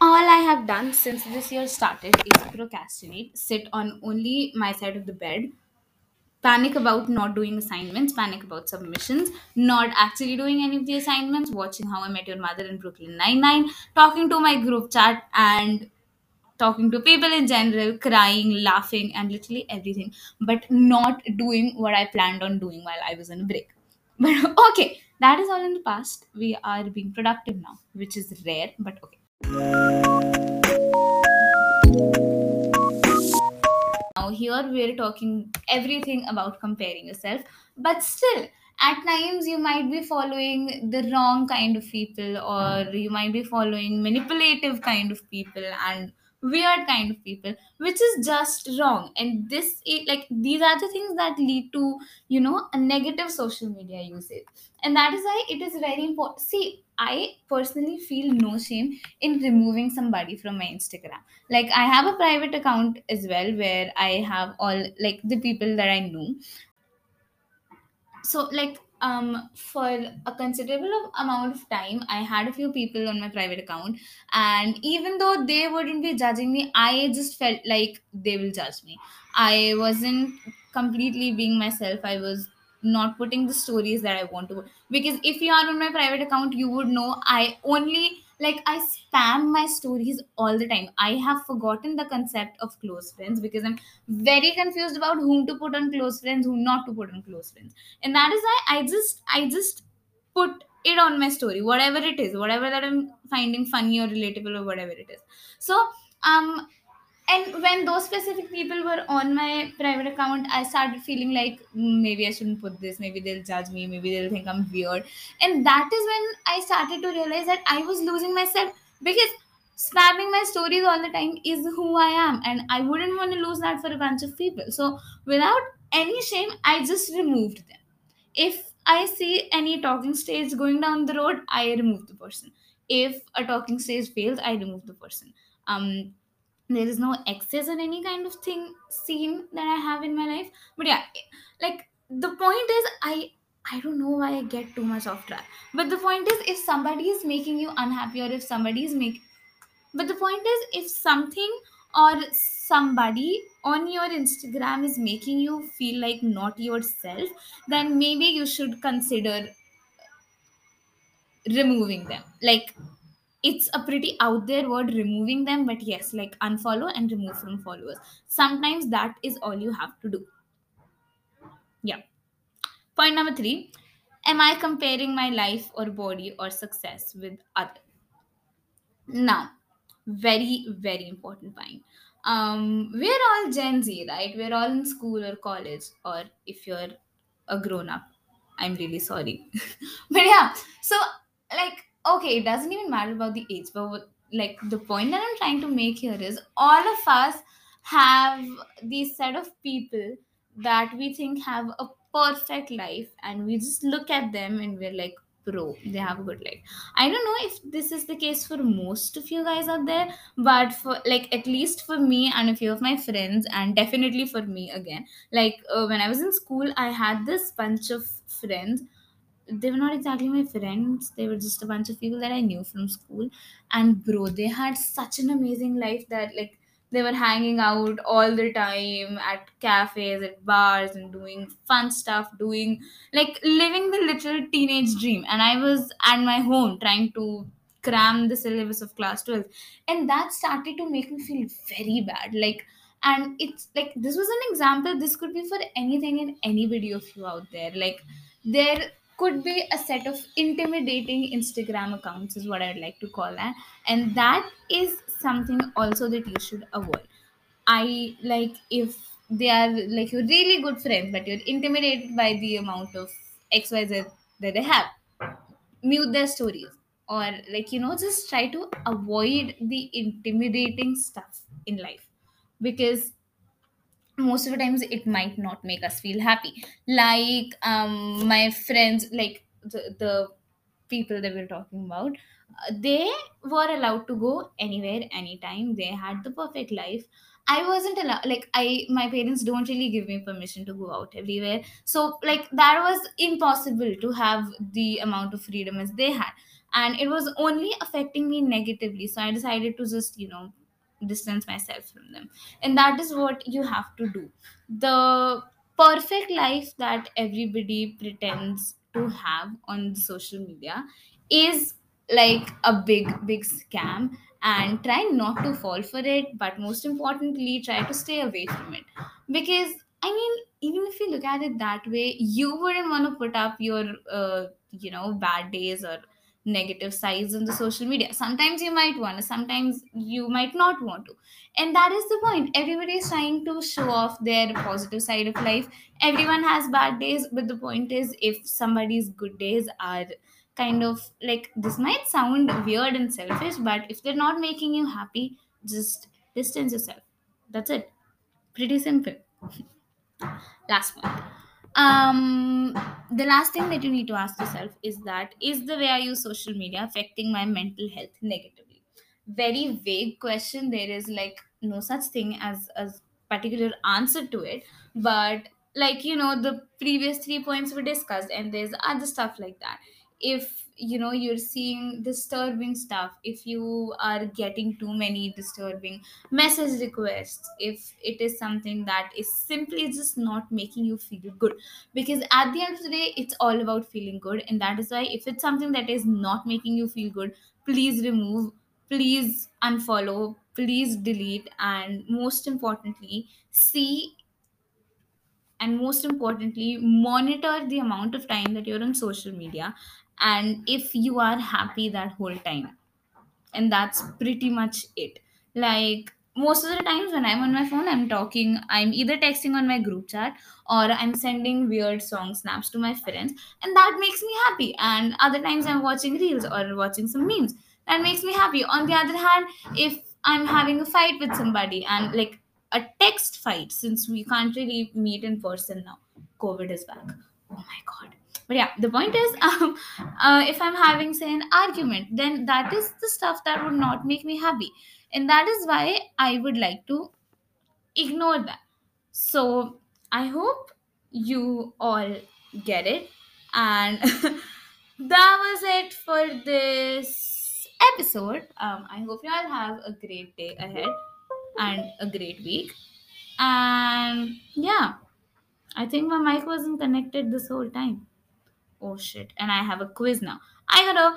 All I have done since this year started is procrastinate, sit on only my side of the bed, panic about not doing assignments, panic about submissions, not actually doing any of the assignments, watching How I Met Your Mother in Brooklyn Nine-Nine, talking to my group chat and talking to people in general, crying, laughing, and literally everything, but not doing what I planned on doing while I was on a break. But okay, that is all in the past. We are being productive now, which is rare, but okay. Now, here we're talking everything about comparing yourself, but still, at times you might be following the wrong kind of people, or you might be following manipulative kind of people and weird kind of people, which is just wrong. And this, is like, these are the things that lead to, you know, a negative social media usage. And that is why it is very important. See, I personally feel no shame in removing somebody from my Instagram like i have a private account as well where i have all like the people that i know so like um for a considerable amount of time i had a few people on my private account. And even though they wouldn't be judging me i just felt like they will judge me. I wasn't completely being myself. I was not putting the stories that i want to because if you are on my private account you would know i only like i spam my stories all the time. I have forgotten the concept of close friends because i'm very confused about whom to put on close friends whom not to put on close friends. And that is why i just i just put it on my story whatever it is whatever that i'm finding funny or relatable or whatever it is. So um and when those specific people were on my private account i started feeling like "Mm, maybe i shouldn't put this. Maybe they'll judge me. Maybe they'll think i'm weird. And that is when i started to realize that i was losing myself. Because spamming my stories all the time is who i am and i wouldn't want to lose that for a bunch of people. So without any shame i just removed them. If I see any talking stage going down the road, I remove the person. If a talking stage fails, I remove the person. Um, there is no excess or any kind of thing scene that I have in my life. But yeah, like the point is, I I don't know why I get too much off track. But the point is, if somebody is making you unhappy, or if somebody is making but the point is, if something or somebody on your Instagram is making you feel like not yourself, then maybe you should consider removing them. Like, it's a pretty out there word removing them, but yes, like unfollow and remove from followers. Sometimes that is all you have to do. Yeah. Point number three Am I comparing my life or body or success with others? Now, very, very important point. Um, we're all Gen Z, right? We're all in school or college, or if you're a grown up, I'm really sorry. but yeah, so okay, it doesn't even matter about the age, but like the point that I'm trying to make here is all of us have these set of people that we think have a perfect life, and we just look at them and we're like, bro, they have a good life I don't know if this is the case for most of you guys out there, but for like at least for me and a few of my friends, and definitely for me again. Like uh, when I was in school, I had this bunch of friends. They were not exactly my friends, they were just a bunch of people that I knew from school. And bro, they had such an amazing life that like they were hanging out all the time at cafes, at bars, and doing fun stuff, doing like living the little teenage dream. And i was at my home trying to cram the syllabus of class 12 and that started to make me feel very bad. Like and it's like this was an example. This could be for anything and anybody of you out there. Like there could be a set of intimidating instagram accounts is what i'd like to call that and that is something also that you should avoid I like if they are like your really good friends, but you're intimidated by the amount of XYZ that they have. Mute their stories. Or like, you know, just try to avoid the intimidating stuff in life. Because most of the times it might not make us feel happy. Like um my friends, like the, the people that we're talking about uh, they were allowed to go anywhere anytime. They had the perfect life. I wasn't allowed like i my parents don't really give me permission to go out everywhere. So like that was impossible to have the amount of freedom as they had. And it was only affecting me negatively. So i decided to just you know distance myself from them. And that is what you have to do. The perfect life that everybody pretends to have on social media is like a big big scam and try not to fall for it but most importantly try to stay away from it. Because i mean even if you look at it that way you wouldn't want to put up your uh, you know bad days or negative sides in the social media. Sometimes you might want to sometimes you might not want to. And that is the point. Everybody is trying to show off their positive side of life. Everyone has bad days but the point is if somebody's good days are kind of like this might sound weird and selfish but if they're not making you happy just distance yourself. That's it. Pretty simple. Last point um the last thing that you need to ask yourself is that is the way i use social media affecting my mental health negatively? Very vague question. There is like no such thing as a particular answer to it. But like you know the previous three points were discussed and there's other stuff like that if you know you're seeing disturbing stuff if you are getting too many disturbing message requests if it is something that is simply just not making you feel good. Because at the end of the day it's all about feeling good and that is why if it's something that is not making you feel good please remove please unfollow please delete and most importantly see and most importantly monitor the amount of time that you're on social media and if you are happy that whole time and that's pretty much it. Like most of the times when i'm on my phone i'm talking i'm either texting on my group chat or i'm sending weird song snaps to my friends and that makes me happy. And other times i'm watching reels or watching some memes. That makes me happy. On the other hand if i'm having a fight with somebody and like a text fight since we can't really meet in person now covid is back. Oh my god but yeah the point is um, uh, if i'm having say an argument then that is the stuff that would not make me happy. And that is why i would like to ignore that. So i hope you all get it. And that was it for this episode. Um, i hope you all have a great day ahead and a great week. And yeah i think my mic wasn't connected this whole time Oh shit, and I have a quiz now. I gotta.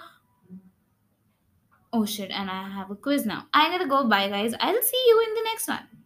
Oh shit, and I have a quiz now. I gotta go. Bye, guys. I'll see you in the next one.